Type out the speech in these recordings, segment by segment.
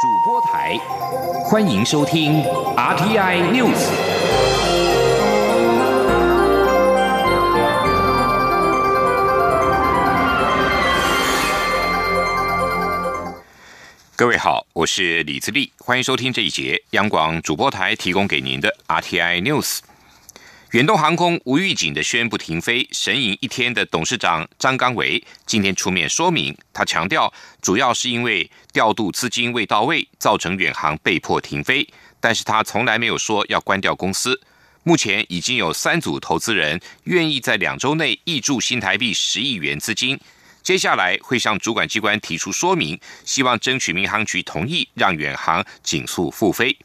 主播台，欢迎收听 RTI News。各位好，我是李自立，欢迎收听这一节央广主播台提供给您的 RTI News。远东航空无预警的宣布停飞，神隐一天的董事长张刚维今天出面说明，他强调主要是因为调度资金未到位，造成远航被迫停飞。但是他从来没有说要关掉公司。目前已经有三组投资人愿意在两周内挹注新台币十亿元资金，接下来会向主管机关提出说明，希望争取民航局同意让远航紧速复飞。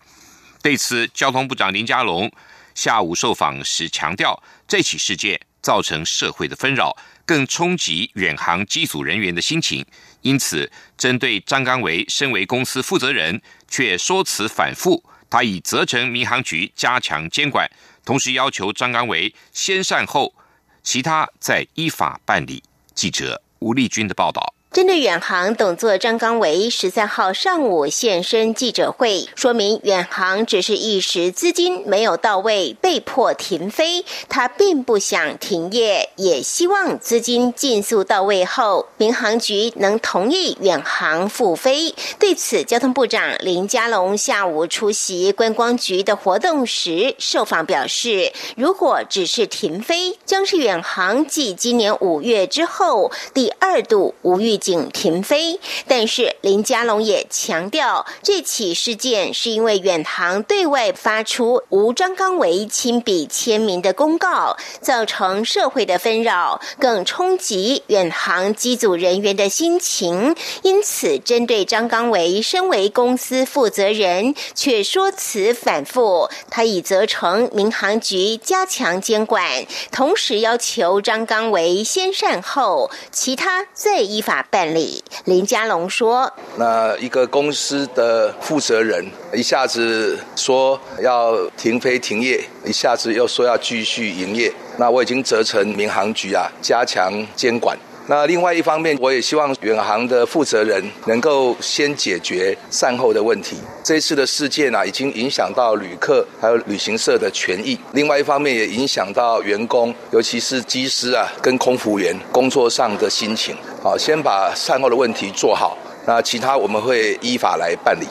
对此，交通部长林佳龙。下午受访时强调，这起事件造成社会的纷扰，更冲击远航机组人员的心情。因此，针对张刚维身为公司负责人，却说辞反复，他已责成民航局加强监管，同时要求张刚维先善后，其他再依法办理。记者吴丽君的报道。针对远航董座张刚维十三号上午现身记者会，说明远航只是一时资金没有到位，被迫停飞。他并不想停业，也希望资金尽速到位后，民航局能同意远航复飞。对此，交通部长林佳龙下午出席观光局的活动时，受访表示，如果只是停飞，将是远航继今年五月之后第二度无预。警停飞，但是林佳龙也强调，这起事件是因为远航对外发出无张刚维亲笔签名的公告，造成社会的纷扰，更冲击远航机组人员的心情。因此，针对张刚维身为公司负责人，却说辞反复，他已责成民航局加强监管，同时要求张刚维先善后，其他再依法。办理，林佳龙说：“那一个公司的负责人一下子说要停飞停业，一下子又说要继续营业，那我已经责成民航局啊加强监管。”那另外一方面，我也希望远航的负责人能够先解决善后的问题。这一次的事件啊，已经影响到旅客还有旅行社的权益。另外一方面，也影响到员工，尤其是机师啊跟空服员工作上的心情。好，先把善后的问题做好。那其他我们会依法来办理。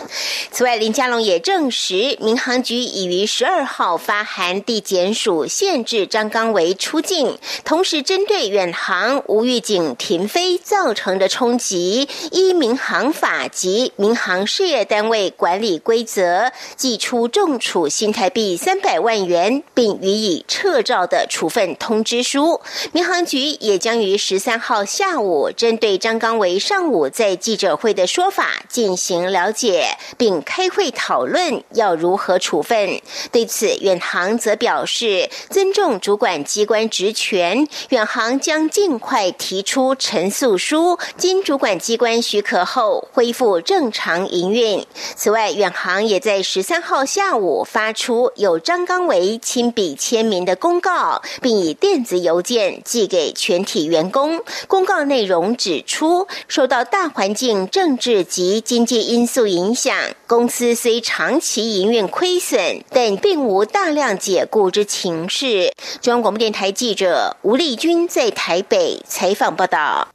此外，林佳龙也证实，民航局已于十二号发函地检署限制张刚维出境，同时针对远航无预警停飞造成的冲击，依民航法及民航事业单位管理规则，寄出重处新台币三百万元，并予以撤照的处分通知书。民航局也将于十三号下午针对张刚维上午在记者。会的说法进行了解，并开会讨论要如何处分。对此，远航则表示尊重主管机关职权，远航将尽快提出陈诉书，经主管机关许可后恢复正常营运。此外，远航也在十三号下午发出有张刚维亲笔签名的公告，并以电子邮件寄给全体员工。公告内容指出，受到大环境。政治及经济因素影响，公司虽长期营运亏损，但并无大量解雇之情势。中央广播电台记者吴丽君在台北采访报道。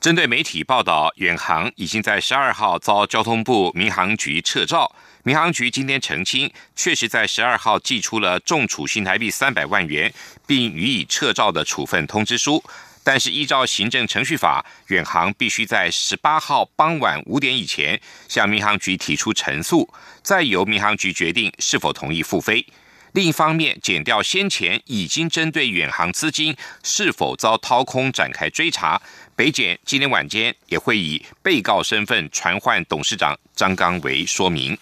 针对媒体报道，远航已经在十二号遭交通部民航局撤照，民航局今天澄清，确实在十二号寄出了重处新台币三百万元，并予以撤照的处分通知书。但是，依照行政程序法，远航必须在十八号傍晚五点以前向民航局提出陈述，再由民航局决定是否同意复飞。另一方面，减掉先前已经针对远航资金是否遭掏空展开追查，北检今天晚间也会以被告身份传唤董事长张刚为说明。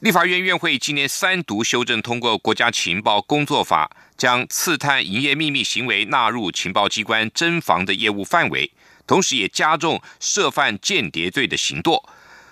立法院院会今年三读修正通过《国家情报工作法》，将刺探营业秘密行为纳入情报机关侦防的业务范围，同时也加重涉犯间谍罪的刑度。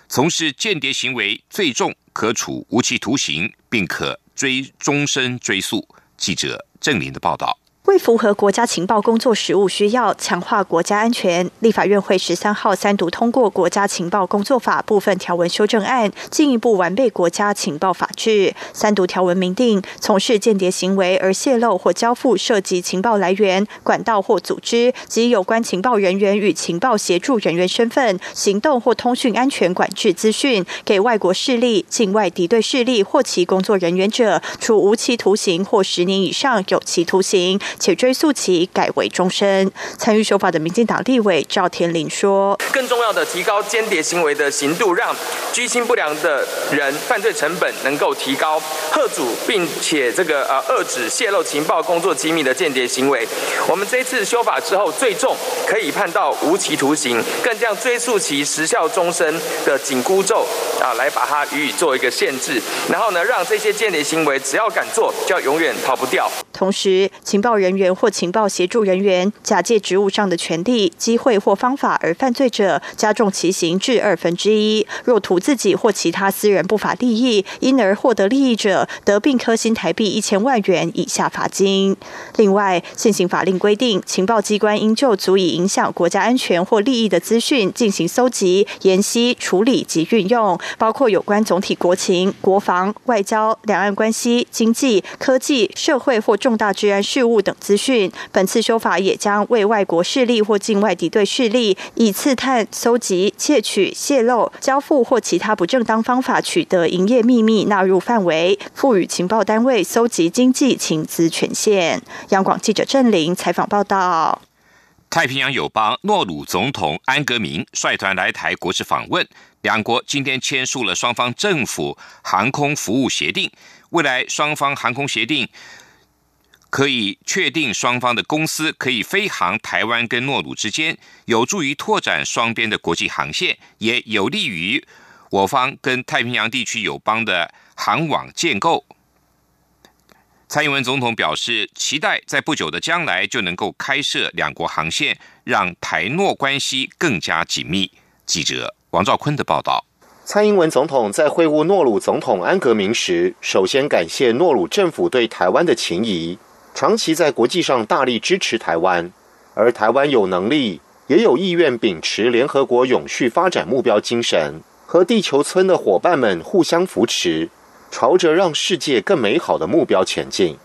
从事间谍行为最重可处无期徒刑，并可追终身追诉。记者郑林的报道。为符合国家情报工作实务需要，强化国家安全，立法院会十三号三读通过《国家情报工作法》部分条文修正案，进一步完备国家情报法制。三读条文明定，从事间谍行为而泄露或交付涉及情报来源、管道或组织及有关情报人员与情报协助人员身份、行动或通讯安全管制资讯给外国势力、境外敌对势力或其工作人员者，处无期徒刑或十年以上有期徒刑。且追诉期改为终身。参与修法的民进党立委赵天麟说：“更重要的，提高间谍行为的刑度，让居心不良的人犯罪成本能够提高，贺阻并且这个呃遏止泄露情报工作机密的间谍行为。我们这次修法之后，最重可以判到无期徒刑，更将追诉期时效终身的紧箍咒啊，来把它予以做一个限制。然后呢，让这些间谍行为只要敢做，就要永远逃不掉。同时，情报人。”人员或情报协助人员假借职务上的权利、机会或方法而犯罪者，加重其刑至二分之一。若图自己或其他私人不法利益，因而获得利益者，得并科新台币一千万元以下罚金。另外，现行法令规定，情报机关应就足以影响国家安全或利益的资讯进行搜集、研析、处理及运用，包括有关总体国情、国防、外交、两岸关系、经济、科技、社会或重大治安事务等。等资讯，本次修法也将为外国势力或境外敌对势力以刺探、搜集、窃取、泄露、交付或其他不正当方法取得营业秘密纳入范围，赋予情报单位搜集经济情资权限。央广记者郑玲采访报道。太平洋友邦诺鲁总统安格明率团来台国事访问，两国今天签署了双方政府航空服务协定，未来双方航空协定。可以确定双方的公司可以飞航台湾跟诺鲁之间，有助于拓展双边的国际航线，也有利于我方跟太平洋地区友邦的航网建构。蔡英文总统表示，期待在不久的将来就能够开设两国航线，让台诺关系更加紧密。记者王兆坤的报道。蔡英文总统在会晤诺鲁总统安格明时，首先感谢诺鲁政府对台湾的情谊。长期在国际上大力支持台湾，而台湾有能力也有意愿秉持联合国永续发展目标精神，和地球村的伙伴们互相扶持，朝着让世界更美好的目标前进。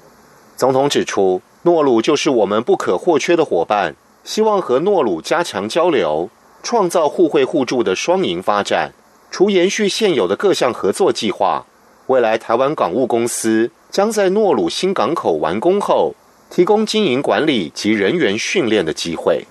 总统指出，诺鲁就是我们不可或缺的伙伴，希望和诺鲁加强交流，创造互惠互助的双赢发展。除延续现有的各项合作计划，未来台湾港务公司。将在诺鲁新港口完工后，提供经营管理及人员训练的机会。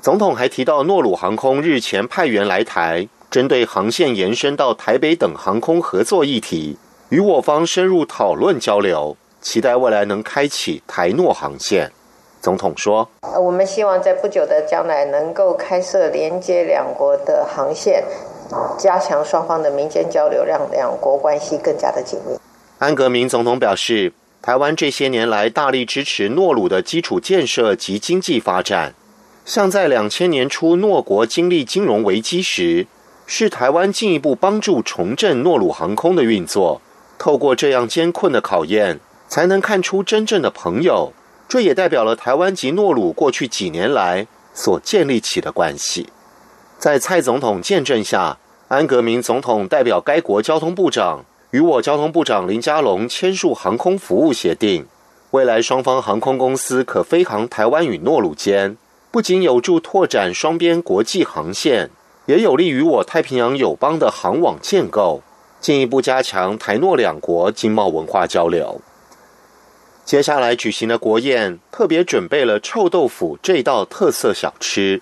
总统还提到，诺鲁航空日前派员来台，针对航线延伸到台北等航空合作议题，与我方深入讨论交流，期待未来能开启台诺航线。总统说：“我们希望在不久的将来能够开设连接两国的航线，加强双方的民间交流，让两国关系更加的紧密。”安格明总统表示，台湾这些年来大力支持诺鲁的基础建设及经济发展，像在两千年初诺国经历金融危机时，是台湾进一步帮助重振诺鲁航空的运作。透过这样艰困的考验，才能看出真正的朋友。这也代表了台湾及诺鲁过去几年来所建立起的关系。在蔡总统见证下，安格明总统代表该国交通部长。与我交通部长林佳龙签署航空服务协定，未来双方航空公司可飞航台湾与诺鲁间，不仅有助拓展双边国际航线，也有利于我太平洋友邦的航网建构，进一步加强台诺两国经贸文化交流。接下来举行的国宴特别准备了臭豆腐这道特色小吃。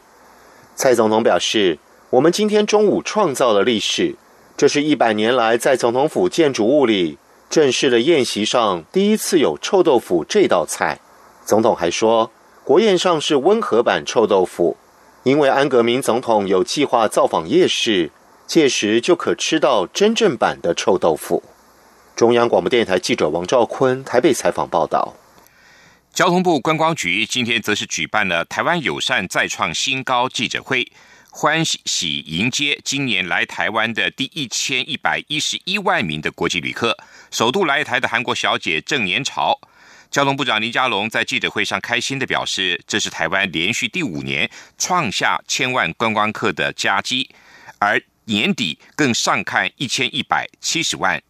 蔡总统表示：“我们今天中午创造了历史。”这是一百年来在总统府建筑物里正式的宴席上第一次有臭豆腐这道菜。总统还说，国宴上是温和版臭豆腐，因为安格明总统有计划造访夜市，届时就可吃到真正版的臭豆腐。中央广播电台记者王兆坤台北采访报道。交通部观光局今天则是举办了台湾友善再创新高记者会。欢喜迎接今年来台湾的第一千一百一十一万名的国际旅客。首度来台的韩国小姐郑年朝，交通部长林佳龙在记者会上开心的表示，这是台湾连续第五年创下千万观光客的佳绩，而年底更上看一千一百七十万。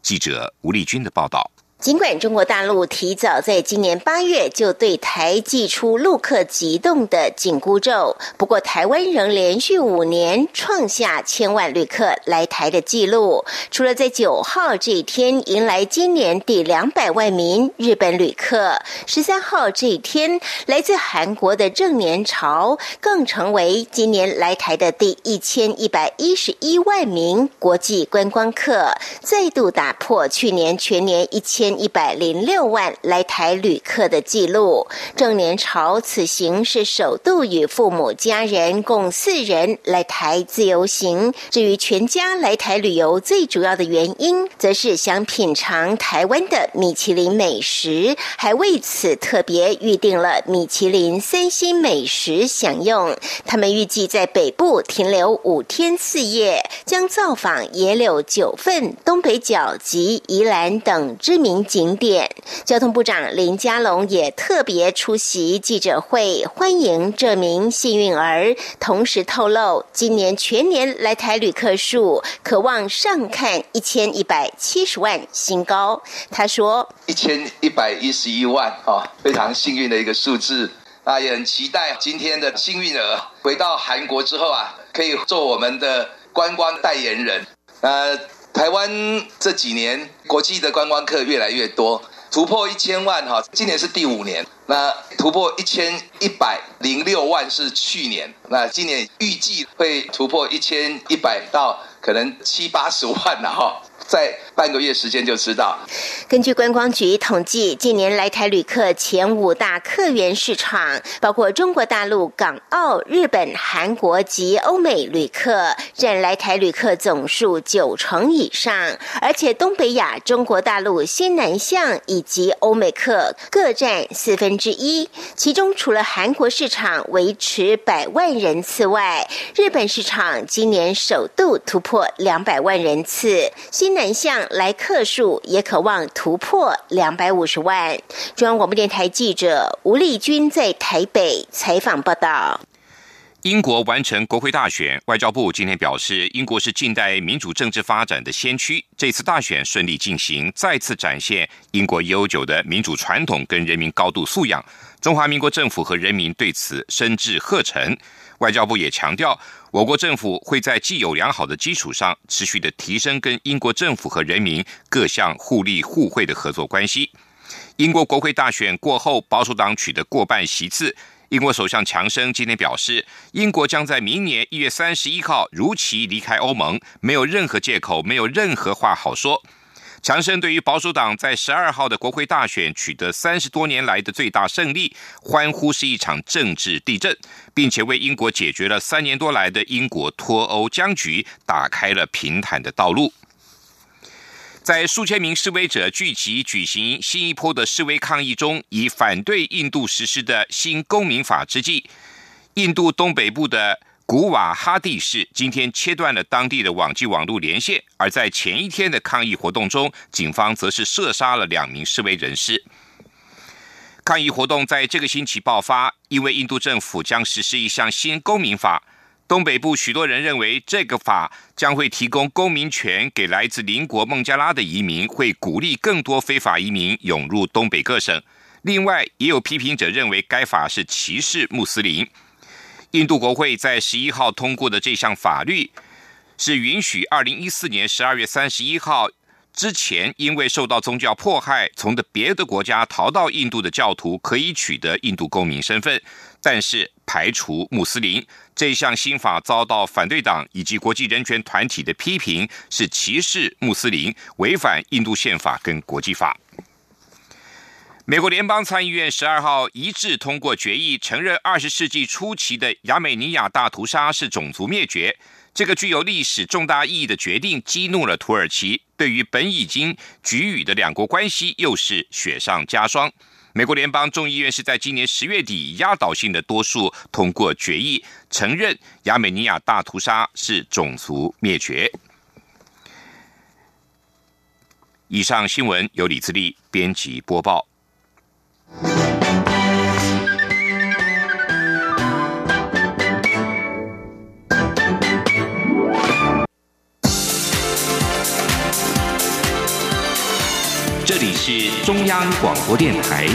记者吴丽君的报道。尽管中国大陆提早在今年八月就对台寄出陆客急冻的紧箍咒，不过台湾仍连续五年创下千万旅客来台的纪录。除了在九号这一天迎来今年第两百万名日本旅客，十三号这一天来自韩国的正年潮更成为今年来台的第一千一百一十一万名国际观光客，再度打破去年全年一千。一百零六万来台旅客的记录，郑年朝此行是首度与父母家人共四人来台自由行。至于全家来台旅游，最主要的原因，则是想品尝台湾的米其林美食，还为此特别预定了米其林三星美食享用。他们预计在北部停留五天四夜，将造访野柳九份、东北角及宜兰等知名。景点，交通部长林佳龙也特别出席记者会，欢迎这名幸运儿。同时透露，今年全年来台旅客数可望上看一千一百七十万新高。他说：“一千一百一十一万啊，非常幸运的一个数字啊，也很期待今天的幸运儿回到韩国之后啊，可以做我们的观光代言人。”呃。台湾这几年国际的观光客越来越多，突破一千万哈，今年是第五年。那突破一千一百零六万是去年，那今年预计会突破一千一百到可能七八十万了哈。在半个月时间就知道。根据观光局统计，近年来台旅客前五大客源市场，包括中国大陆、港澳、日本、韩国及欧美旅客，占来台旅客总数九成以上。而且东北亚、中国大陆、新南向以及欧美客各占四分之一。其中，除了韩国市场维持百万人次外，日本市场今年首度突破两百万人次。新南南向来客数也渴望突破两百五十万。中央广播电台记者吴丽君在台北采访报道。英国完成国会大选，外交部今天表示，英国是近代民主政治发展的先驱。这次大选顺利进行，再次展现英国悠久的民主传统跟人民高度素养。中华民国政府和人民对此深致贺成。外交部也强调，我国政府会在既有良好的基础上，持续的提升跟英国政府和人民各项互利互惠的合作关系。英国国会大选过后，保守党取得过半席次。英国首相强生今天表示，英国将在明年一月三十一号如期离开欧盟，没有任何借口，没有任何话好说。强生对于保守党在十二号的国会大选取得三十多年来的最大胜利，欢呼是一场政治地震，并且为英国解决了三年多来的英国脱欧僵局打开了平坦的道路。在数千名示威者聚集举行新一波的示威抗议中，以反对印度实施的新公民法之际，印度东北部的。古瓦哈蒂市今天切断了当地的网际网络连线，而在前一天的抗议活动中，警方则是射杀了两名示威人士。抗议活动在这个星期爆发，因为印度政府将实施一项新公民法。东北部许多人认为，这个法将会提供公民权给来自邻国孟加拉的移民，会鼓励更多非法移民涌入东北各省。另外，也有批评者认为该法是歧视穆斯林。印度国会在十一号通过的这项法律，是允许二零一四年十二月三十一号之前，因为受到宗教迫害，从的别的国家逃到印度的教徒可以取得印度公民身份，但是排除穆斯林。这项新法遭到反对党以及国际人权团体的批评，是歧视穆斯林，违反印度宪法跟国际法。美国联邦参议院十二号一致通过决议，承认二十世纪初期的亚美尼亚大屠杀是种族灭绝。这个具有历史重大意义的决定激怒了土耳其，对于本已经局域的两国关系又是雪上加霜。美国联邦众议院是在今年十月底压倒性的多数通过决议，承认亚美尼亚大屠杀是种族灭绝。以上新闻由李自力编辑播报。这里是中央广播电台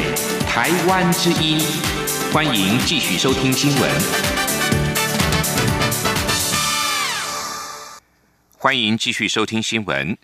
台湾之音，欢迎继续收听新闻。欢迎继续收听新闻。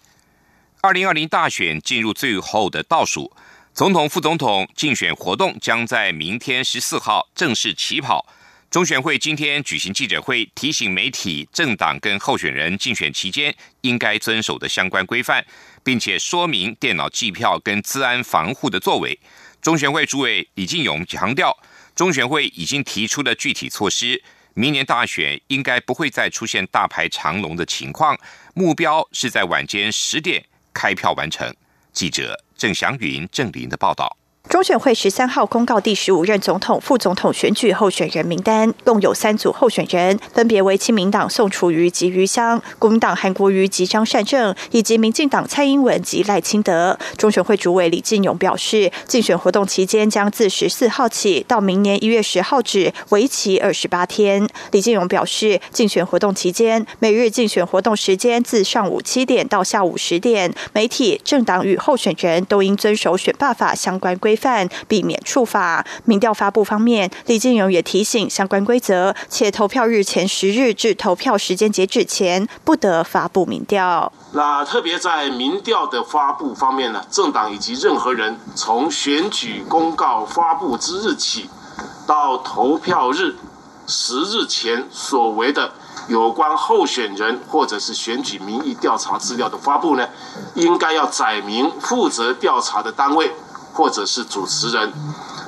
二零二零大选进入最后的倒数，总统、副总统竞选活动将在明天十四号正式起跑。中选会今天举行记者会，提醒媒体、政党跟候选人竞选期间应该遵守的相关规范，并且说明电脑计票跟治安防护的作为。中选会主委李进勇强调，中选会已经提出了具体措施，明年大选应该不会再出现大排长龙的情况，目标是在晚间十点开票完成。记者郑祥云、郑林的报道。中选会十三号公告第十五任总统、副总统选举候选人名单，共有三组候选人，分别为亲民党宋楚瑜及余香、国民党韩国瑜及张善政，以及民进党蔡英文及赖清德。中选会主委李进勇表示，竞选活动期间将自十四号起到明年一月十号止，为期二十八天。李进勇表示，竞选活动期间，每日竞选活动时间自上午七点到下午十点，媒体、政党与候选人都应遵守选罢法相关规。规范，避免触法。民调发布方面，李建勇也提醒相关规则，且投票日前十日至投票时间截止前不得发布民调。那特别在民调的发布方面呢，政党以及任何人从选举公告发布之日起，到投票日十日前所为的有关候选人或者是选举民意调查资料的发布呢，应该要载明负责调查的单位。或者是主持人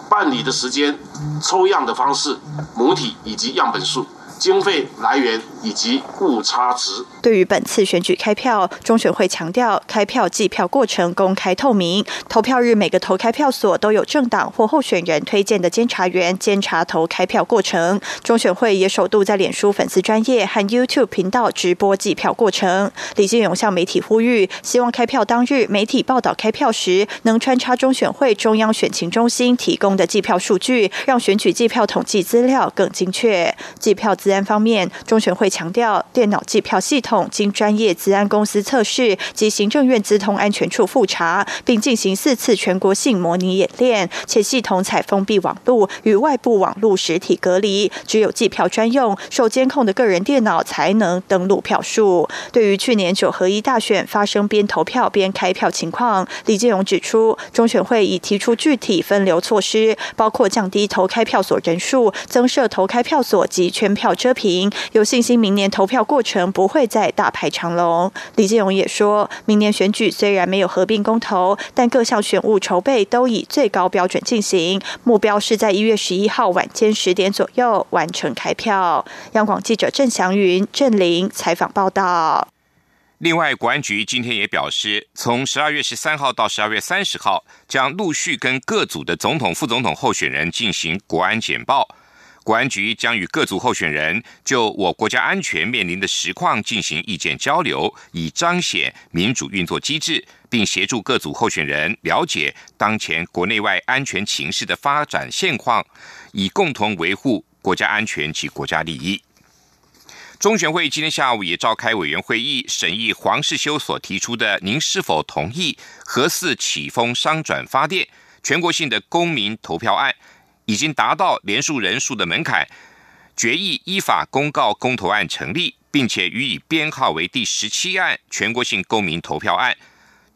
办理的时间、抽样的方式、母体以及样本数。经费来源以及误差值。对于本次选举开票，中选会强调开票计票过程公开透明，投票日每个投开票所都有政党或候选人推荐的监察员监察投开票过程。中选会也首度在脸书粉丝专业和 YouTube 频道直播计票过程。李建勇向媒体呼吁，希望开票当日媒体报道开票时，能穿插中选会中央选情中心提供的计票数据，让选举计票统计资料更精确。计票资方面，中选会强调，电脑计票系统经专业资安公司测试及行政院资通安全处复查，并进行四次全国性模拟演练，且系统采封闭网路与外部网路实体隔离，只有计票专用、受监控的个人电脑才能登录票数。对于去年九合一大选发生边投票边开票情况，李建勇指出，中选会已提出具体分流措施，包括降低投开票所人数、增设投开票所及圈票。遮屏有信心，明年投票过程不会再大排长龙。李建勇也说，明年选举虽然没有合并公投，但各项选务筹备都以最高标准进行，目标是在一月十一号晚间十点左右完成开票。央广记者郑祥云、郑玲采访报道。另外，国安局今天也表示，从十二月十三号到十二月三十号，将陆续跟各组的总统、副总统候选人进行国安简报。国安局将与各组候选人就我国家安全面临的实况进行意见交流，以彰显民主运作机制，并协助各组候选人了解当前国内外安全情势的发展现况，以共同维护国家安全及国家利益。中选会今天下午也召开委员会议，审议黄世修所提出的“您是否同意核四启封商转发电全国性的公民投票案”。已经达到连署人数的门槛，决议依法公告公投案成立，并且予以编号为第十七案全国性公民投票案。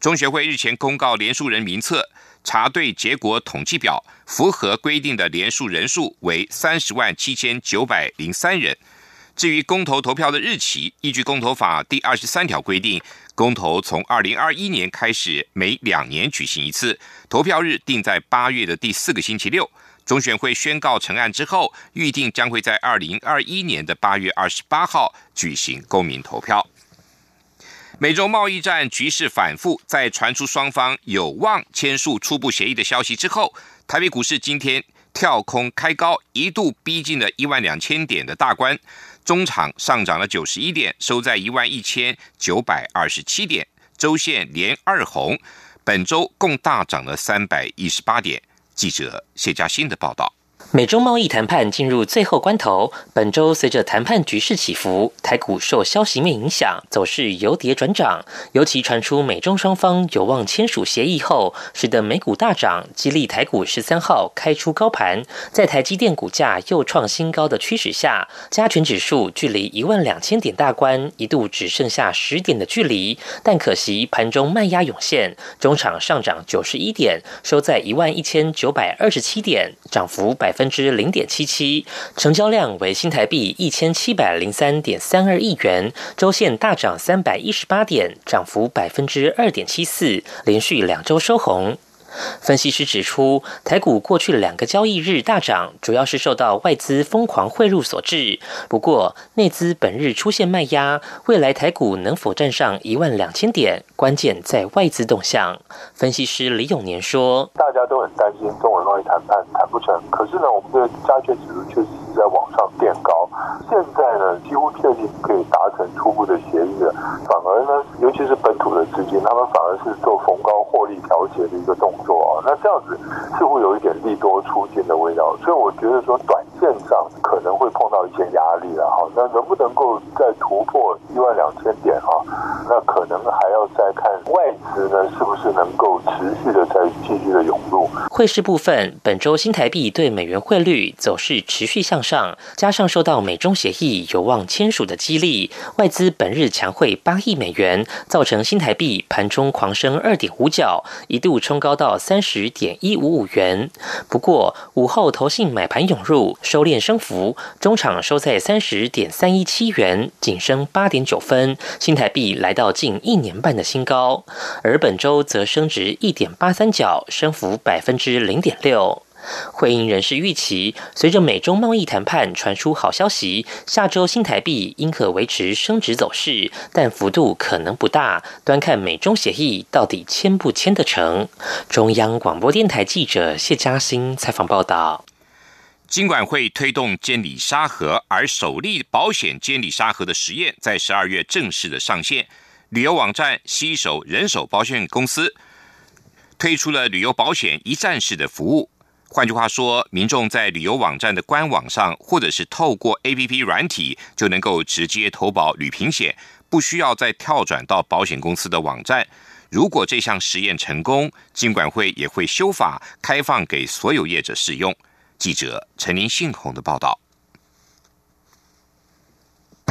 中学会日前公告连署人名册查对结果统计表，符合规定的连署人数为三十万七千九百零三人。至于公投投票的日期，依据公投法第二十三条规定，公投从二零二一年开始每两年举行一次，投票日定在八月的第四个星期六。中选会宣告成案之后，预定将会在二零二一年的八月二十八号举行公民投票。美洲贸易战局势反复，在传出双方有望签署初步协议的消息之后，台北股市今天跳空开高，一度逼近了一万两千点的大关，中场上涨了九十一点，收在一万一千九百二十七点，周线连二红，本周共大涨了三百一十八点。记者谢佳欣的报道。美中贸易谈判进入最后关头，本周随着谈判局势起伏，台股受消息面影响，走势由跌转涨。尤其传出美中双方有望签署协议后，使得美股大涨，激励台股十三号开出高盘。在台积电股价又创新高的趋势下，加权指数距离一万两千点大关一度只剩下十点的距离，但可惜盘中卖压涌现，中场上涨九十一点，收在一万一千九百二十七点，涨幅百。分之零点七七，成交量为新台币一千七百零三点三二亿元，周线大涨三百一十八点，涨幅百分之二点七四，连续两周收红。分析师指出，台股过去两个交易日大涨，主要是受到外资疯狂汇入所致。不过，内资本日出现卖压，未来台股能否站上一万两千点，关键在外资动向。分析师李永年说：“大家都很担心中美贸易谈判谈不成，可是呢，我们的加权指数确实在往上垫高。现在呢，几乎确定可以达成初步的协议了。反而呢，尤其是本土的资金，他们反而是做逢高获利调节的一个动作。”啊那这样子似乎有一点利多出尽的味道，所以我觉得说短线上可能会碰到一些压力了哈。那能不能够再突破一万两千点哈？那可能还要再看外资呢是不是能够持续的在继续的涌入。汇市部分，本周新台币对美元汇率走势持续向上，加上受到美中协议有望签署的激励，外资本日强汇八亿美元，造成新台币盘中狂升二点五角，一度冲高到。三十点一五五元。不过午后投信买盘涌入，收敛升幅，中场收在三十点三一七元，仅升八点九分，新台币来到近一年半的新高。而本周则升值一点八三角，升幅百分之零点六。会议人士预期，随着美中贸易谈判传出好消息，下周新台币应可维持升值走势，但幅度可能不大，端看美中协议到底签不签得成。中央广播电台记者谢嘉欣采访报道。金管会推动监理沙盒，而首例保险监理沙盒的实验在十二月正式的上线。旅游网站西手人手保险公司推出了旅游保险一站式的服务。换句话说，民众在旅游网站的官网上，或者是透过 A P P 软体，就能够直接投保旅平险，不需要再跳转到保险公司的网站。如果这项实验成功，金管会也会修法，开放给所有业者使用。记者陈林信宏的报道。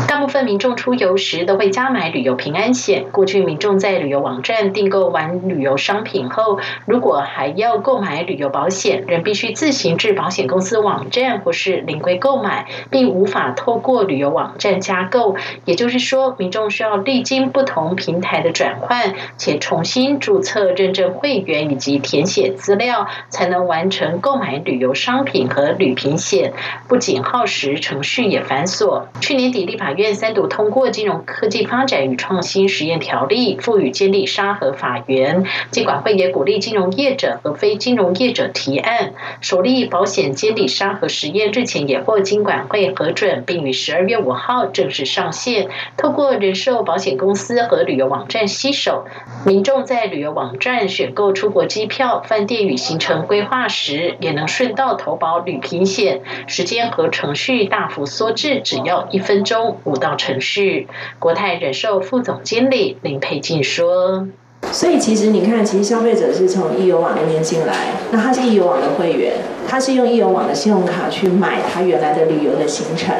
大部分民众出游时都会加买旅游平安险。过去民众在旅游网站订购完旅游商品后，如果还要购买旅游保险，仍必须自行至保险公司网站或是临柜购买，并无法透过旅游网站加购。也就是说，民众需要历经不同平台的转换，且重新注册、认证会员以及填写资料，才能完成购买旅游商品和旅平险。不仅耗时，程序也繁琐。去年底，立法院三读通过《金融科技发展与创新实验条例》，赋予监理沙和法源。监管会也鼓励金融业者和非金融业者提案。首例保险监理沙和实验日前也获金管会核准，并于十二月五号正式上线。透过人寿保险公司和旅游网站吸手，民众在旅游网站选购出国机票、饭店与行程规划时，也能顺道投保旅平险，时间和程序大幅缩至只要一分钟。五道程序，国泰人寿副总经理林佩静说：“所以其实你看，其实消费者是从易游网那边进来，那他是易游网的会员，他是用易游网的信用卡去买他原来的旅游的行程。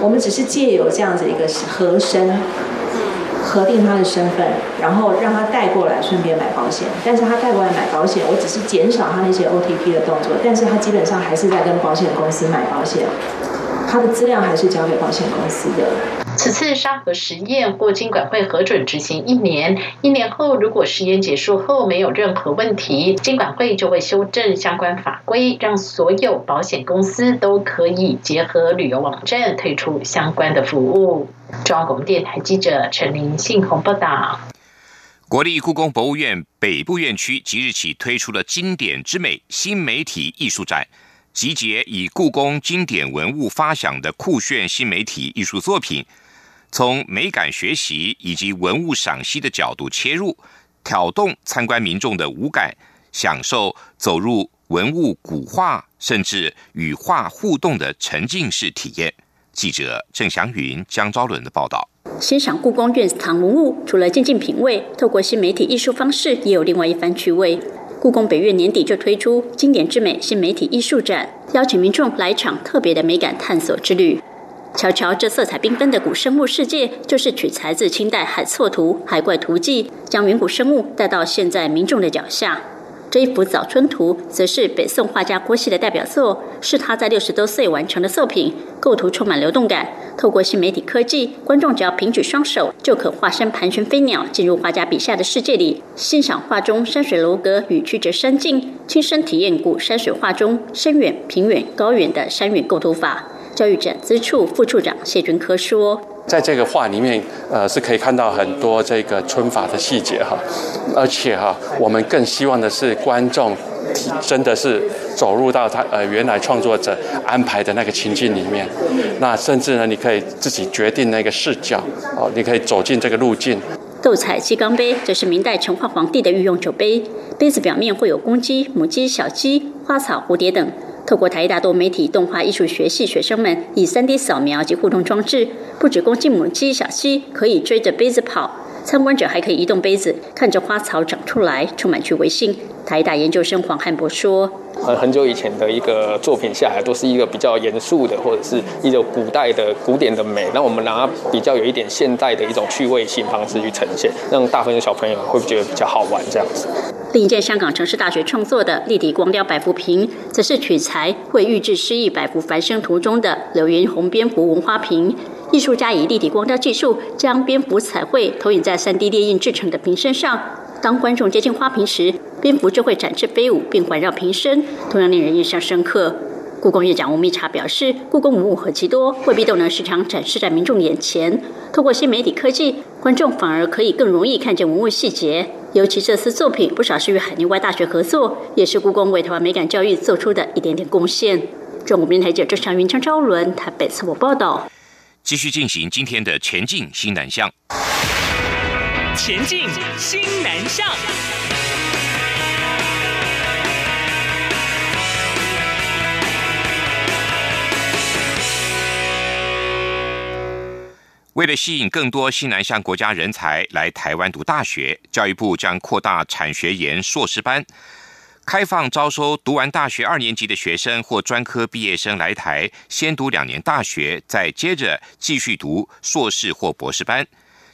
我们只是借由这样子一个核身，核定他的身份，然后让他带过来，顺便买保险。但是他带过来买保险，我只是减少他那些 OTP 的动作，但是他基本上还是在跟保险公司买保险。”他的资料还是交给保险公司的。此次沙河实验获金管会核准执行一年，一年后如果实验结束后没有任何问题，金管会就会修正相关法规，让所有保险公司都可以结合旅游网站推出相关的服务。中央广播电台记者陈林信宏报道。国立故宫博物院北部院区即日起推出了“经典之美”新媒体艺术展。集结以故宫经典文物发想的酷炫新媒体艺术作品，从美感学习以及文物赏析的角度切入，挑动参观民众的五感，享受走入文物古画，甚至与画互动的沉浸式体验。记者郑祥云、江昭伦的报道。欣赏故宫院藏文物，除了静静品味，透过新媒体艺术方式，也有另外一番趣味。故宫本月年底就推出“经典之美”新媒体艺术展，邀请民众来一场特别的美感探索之旅。瞧瞧这色彩缤纷的古生物世界，就是取材自清代《海错图》《海怪图记》，将远古生物带到现在民众的脚下。这一幅《早春图》则是北宋画家郭熙的代表作，是他在六十多岁完成的作品，构图充满流动感。透过新媒体科技，观众只要平举双手，就可化身盘旋飞鸟，进入画家笔下的世界里，欣赏画中山水楼阁与曲折山境，亲身体验古山水画中深远、平远、高远的山远构图法。教育展资处副处长谢君科说。在这个画里面，呃，是可以看到很多这个春法的细节哈，而且哈，我们更希望的是观众真的是走入到他呃原来创作者安排的那个情境里面，那甚至呢，你可以自己决定那个视角哦，你可以走进这个路径。斗彩鸡缸杯，这是明代成化皇帝的御用酒杯，杯子表面会有公鸡、母鸡、小鸡、花草、蝴蝶等。透过台大多媒体动画艺术学系学生们以 3D 扫描及互动装置，不止公鸡、母鸡、小鸡可以追着杯子跑，参观者还可以移动杯子，看着花草长出来，充满趣味性。台大研究生黄汉博说。很很久以前的一个作品下来，都是一个比较严肃的，或者是一种古代的古典的美。那我们拿比较有一点现代的一种趣味性方式去呈现，让大朋友小朋友会觉得比较好玩这样子。另一件香港城市大学创作的立体光雕百幅瓶，则是取材会预制诗意百幅繁生图中的柳云红蝙蝠文花瓶。艺术家以立体光雕技术，将蝙蝠彩绘投影在 3D 列印制成的瓶身上。当观众接近花瓶时，蝙蝠就会展翅飞舞，并环绕瓶身，同样令人印象深刻。故宫院长吴密察表示，故宫文物何其多，未必都能时常展示在民众眼前。透过新媒体科技，观众反而可以更容易看见文物细节。尤其这次作品不少是与海内外大学合作，也是故宫为台湾美感教育做出的一点点贡献。中国电台记者郑祥云、张昭伦台北次我报道。继续进行今天的前进新南向。前进新南向。为了吸引更多西南向国家人才来台湾读大学，教育部将扩大产学研硕士班，开放招收读完大学二年级的学生或专科毕业生来台，先读两年大学，再接着继续读硕士或博士班。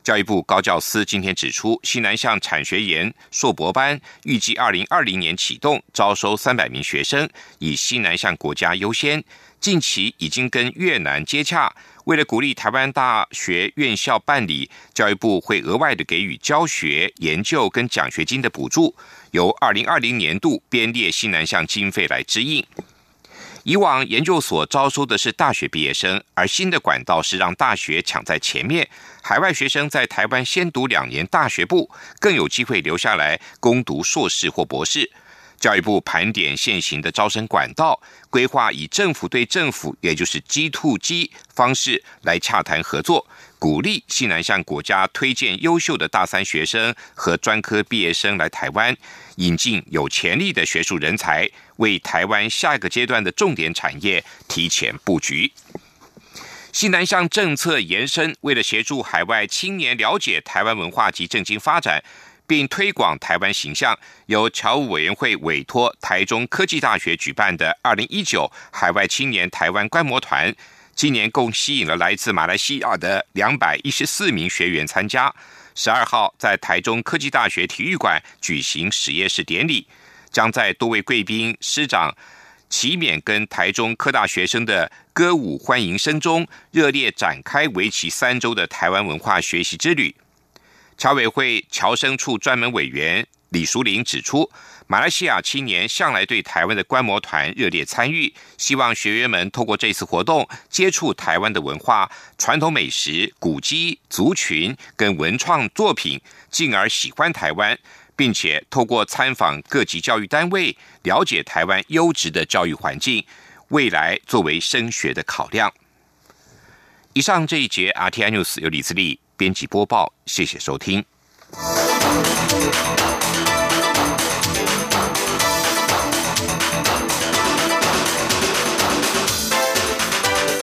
教育部高教司今天指出，西南向产学研硕博班预计二零二零年启动招收三百名学生，以西南向国家优先。近期已经跟越南接洽。为了鼓励台湾大学院校办理，教育部会额外的给予教学、研究跟奖学金的补助，由二零二零年度编列西南向经费来支应。以往研究所招收的是大学毕业生，而新的管道是让大学抢在前面，海外学生在台湾先读两年大学部，更有机会留下来攻读硕士或博士。教育部盘点现行的招生管道，规划以政府对政府，也就是 G to G 方式来洽谈合作，鼓励西南向国家推荐优秀的大三学生和专科毕业生来台湾，引进有潜力的学术人才，为台湾下一个阶段的重点产业提前布局。西南向政策延伸，为了协助海外青年了解台湾文化及政经发展。并推广台湾形象，由侨务委员会委托台中科技大学举办的二零一九海外青年台湾观摩团，今年共吸引了来自马来西亚的两百一十四名学员参加。十二号在台中科技大学体育馆举行实验式典礼，将在多位贵宾师长齐勉跟台中科大学生的歌舞欢迎声中，热烈展开为期三周的台湾文化学习之旅。侨委会侨生处专门委员李淑玲指出，马来西亚青年向来对台湾的观摩团热烈参与，希望学员们透过这次活动接触台湾的文化、传统美食、古迹、族群跟文创作品，进而喜欢台湾，并且透过参访各级教育单位，了解台湾优质的教育环境，未来作为升学的考量。以上这一节 RTI News 由李自力。编辑播报，谢谢收听。